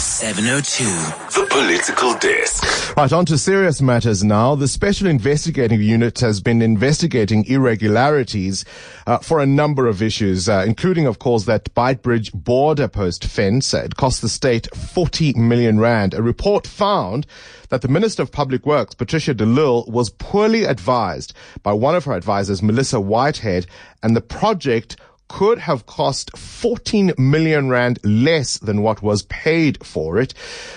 702. The Political Desk. Right, on to serious matters now. The Special Investigating Unit has been investigating irregularities uh, for a number of issues, uh, including, of course, that Beitbridge border post fence. Uh, it cost the state 40 million rand. A report found that the Minister of Public Works, Patricia de Lille, was poorly advised by one of her advisors, Melissa Whitehead, and the project could have cost 14 million rand less than what was paid for it.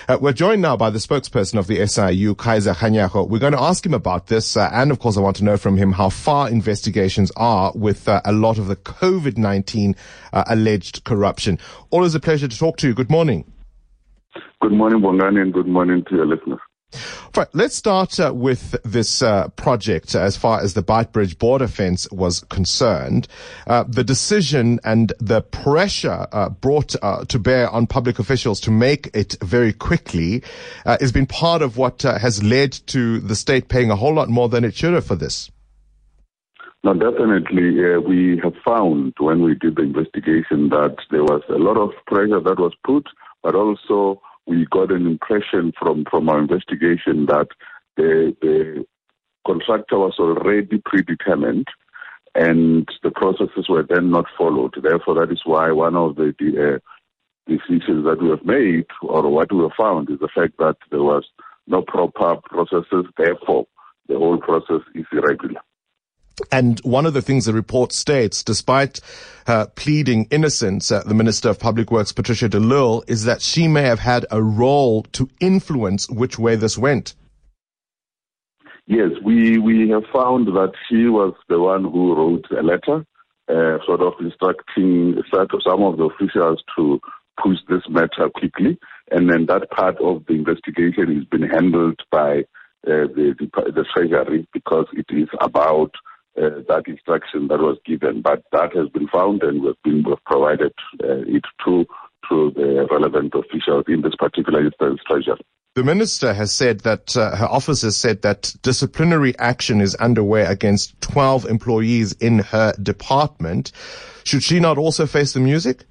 Uh, we're joined now by the spokesperson of the SIU, Kaizer Kganyago. We're going to ask him about this. Uh, and of course, I want to know from him how far investigations are with uh, a lot of the COVID-19 uh, alleged corruption. Always a pleasure to talk to you. Good morning. Good morning, Bongani, and good morning to your listeners. Right, let's start uh, with this uh, project as far as the Beitbridge border fence was concerned. Uh, the decision and the pressure uh, brought uh, to bear on public officials to make it very quickly uh, has been part of what has led to the state paying a whole lot more than it should have for this. No, definitely. we have found when we did the investigation that there was a lot of pressure that was put, but also we got an impression from, from our investigation that the, the contractor was already predetermined and the processes were then not followed. Therefore, that is why one of the, the uh, decisions that we have made or what we have found is the fact that there was no proper processes. Therefore, the whole process is irregular. And one of the things the report states, despite pleading innocence, uh, the Minister of Public Works, Patricia de Lille, is that she may have had a role to influence which way this went. Yes, we, we have found that she was the one who wrote a letter, uh, sort of instructing some of the officials to push this matter quickly. And then that part of the investigation has been handled by uh, the, the, the Treasury because it is about uh, that instruction that was given, but that has been found and we've been we've provided uh, it to to the relevant officials in this particular instance, Treasury. The minister has said that uh, her office has said that disciplinary action is underway against 12 employees in her department. Should she not also face the music?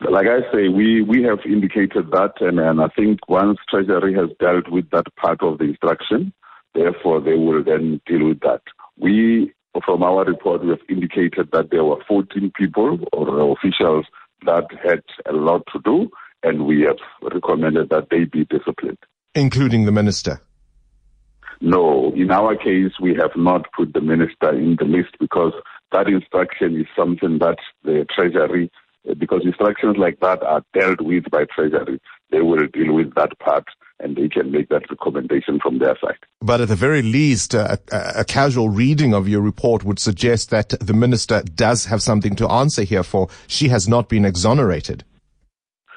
Like I say, we, we have indicated that, and, and I think once Treasury has dealt with that part of the instruction, Therefore, they will then deal with that. We, from our report, we have indicated that there were 14 people or officials that had a lot to do, and we have recommended that they be disciplined. Including the minister? No, in our case, we have not put the minister in the list because that instruction is something that the Treasury, because instructions like that are dealt with by Treasury, they will deal with that part and they can make that recommendation from their side. But at the very least, uh, a, a, casual reading of your report would suggest that the minister does have something to answer here for. She has not been exonerated.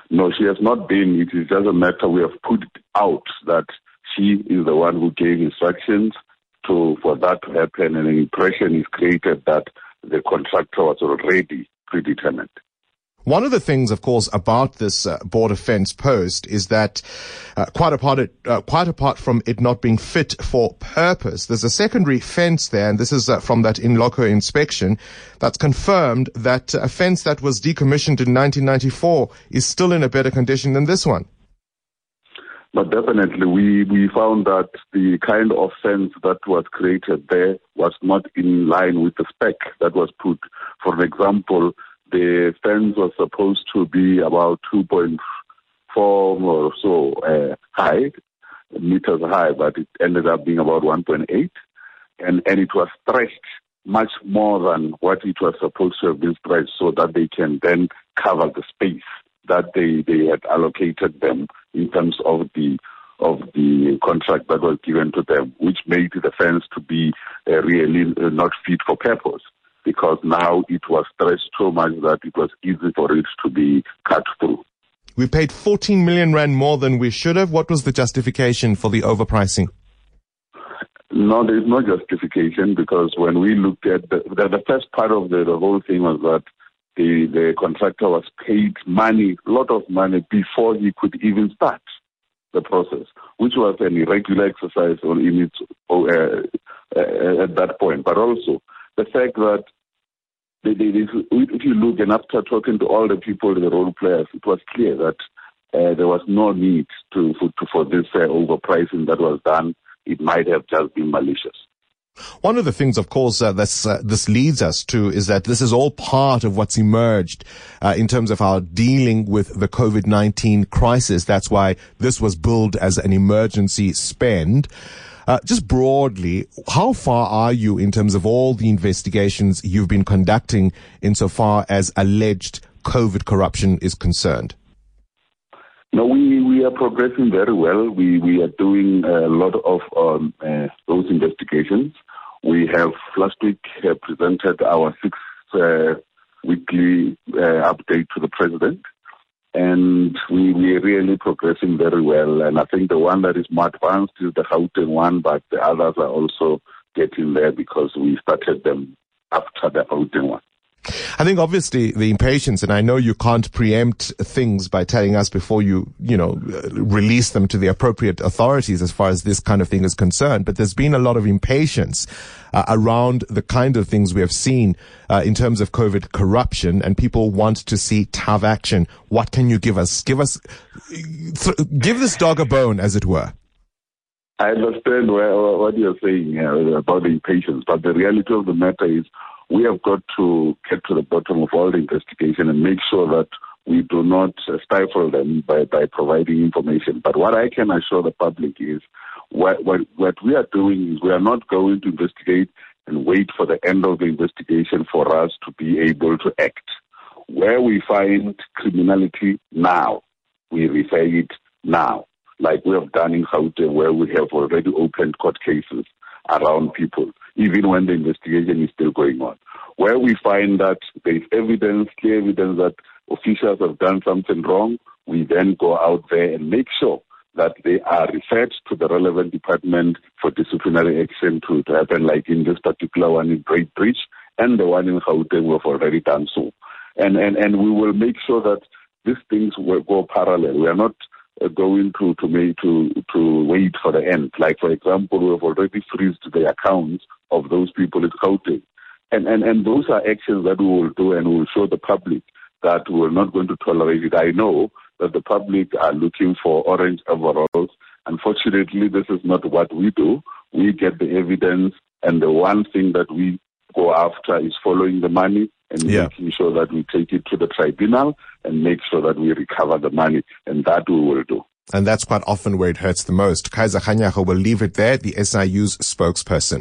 No, she has not been. It is just a matter we have put out that she is the one who gave instructions to for that to happen, and an impression is created that the contractor was already predetermined. One of the things, of course, about this uh, border fence post is that uh, quite apart it, uh, quite apart from it not being fit for purpose, there's a secondary fence there, and this is uh, from that in loco inspection that's confirmed that a fence that was decommissioned in 1994 is still in a better condition than this one. But definitely, we, we found that the kind of fence that was created there was not in line with the spec that was put. For example, the fence was supposed to be about 2.4 or so uh, high, meters high, but it ended up being about 1.8. And, and it was stretched much more than what it was supposed to have been stretched so that they can then cover the space that they, they had allocated them in terms of the of the contract that was given to them, which made the fence to be uh, really uh, not fit for purpose because now it was stretched so much that it was easy for it to be cut through. We paid 14 million rand more than we should have. What was the justification for the overpricing? No, there is no justification because when we looked at the, the, the first part of the, the whole thing was that the, the contractor was paid money, a lot of money, before he could even start the process, which was an irregular exercise on in its, uh, uh, at that point. But also, the fact that they, they, if you look and after talking to all the people, the role players, it was clear that uh, there was no need to for, to, for this uh, overpricing that was done. It might have just been malicious. One of the things, of course, uh, this uh, this leads us to is that this is all part of what's emerged uh, in terms of our dealing with the COVID nineteen crisis. That's why this was billed as an emergency spend. Uh, just broadly, how far are you in terms of all the investigations you've been conducting insofar as alleged COVID corruption is concerned? No, we, we are progressing very well. We, we are doing a lot of um, uh, those investigations. We have last week uh, presented our sixth uh, weekly uh, update to the president and we we really progressing very well. And I think the one that is more advanced is the Gauteng one, but the others are also getting there because we started them after the Gauteng one. I think obviously the impatience, and I know you can't preempt things by telling us before you, you know, release them to the appropriate authorities as far as this kind of thing is concerned. But there's been a lot of impatience uh, around the kind of things we have seen uh, in terms of COVID corruption, and people want to see tough action. What can you give us? Give us, th- give this dog a bone, as it were. I understand what you're saying uh, about the impatience, but the reality of the matter is we have got to get to the bottom of all the investigation and make sure that we do not uh, stifle them by, by providing information. But what I can assure the public is what, what, what we are doing is we are not going to investigate and wait for the end of the investigation for us to be able to act. Where we find criminality now, we refer it now, like we have done in Gauteng, where we have already opened court cases around people, even when the investigation is still going on. Where we find that there is evidence, clear evidence that officials have done something wrong, we then go out there and make sure that they are referred to the relevant department for disciplinary action to, to happen, like in this particular one in Beitbridge and the one in Gauteng, we've already done so. And, and, and we will make sure that these things will go parallel. We are not Uh, going to to make to to wait for the end. Like for example, we have already freezed the accounts of those people in Gauteng, and and and those are actions that we will do, and we will show the public that we're not going to tolerate it. I know that the public are looking for orange overalls. Unfortunately, this is not what we do. We get the evidence, and the one thing that we go after is following the money and yeah. making sure that we take it to the tribunal and make sure that we recover the money. And that we will do. And that's quite often where it hurts the most. Kaizer Kganyago will leave it there, the SIU's spokesperson.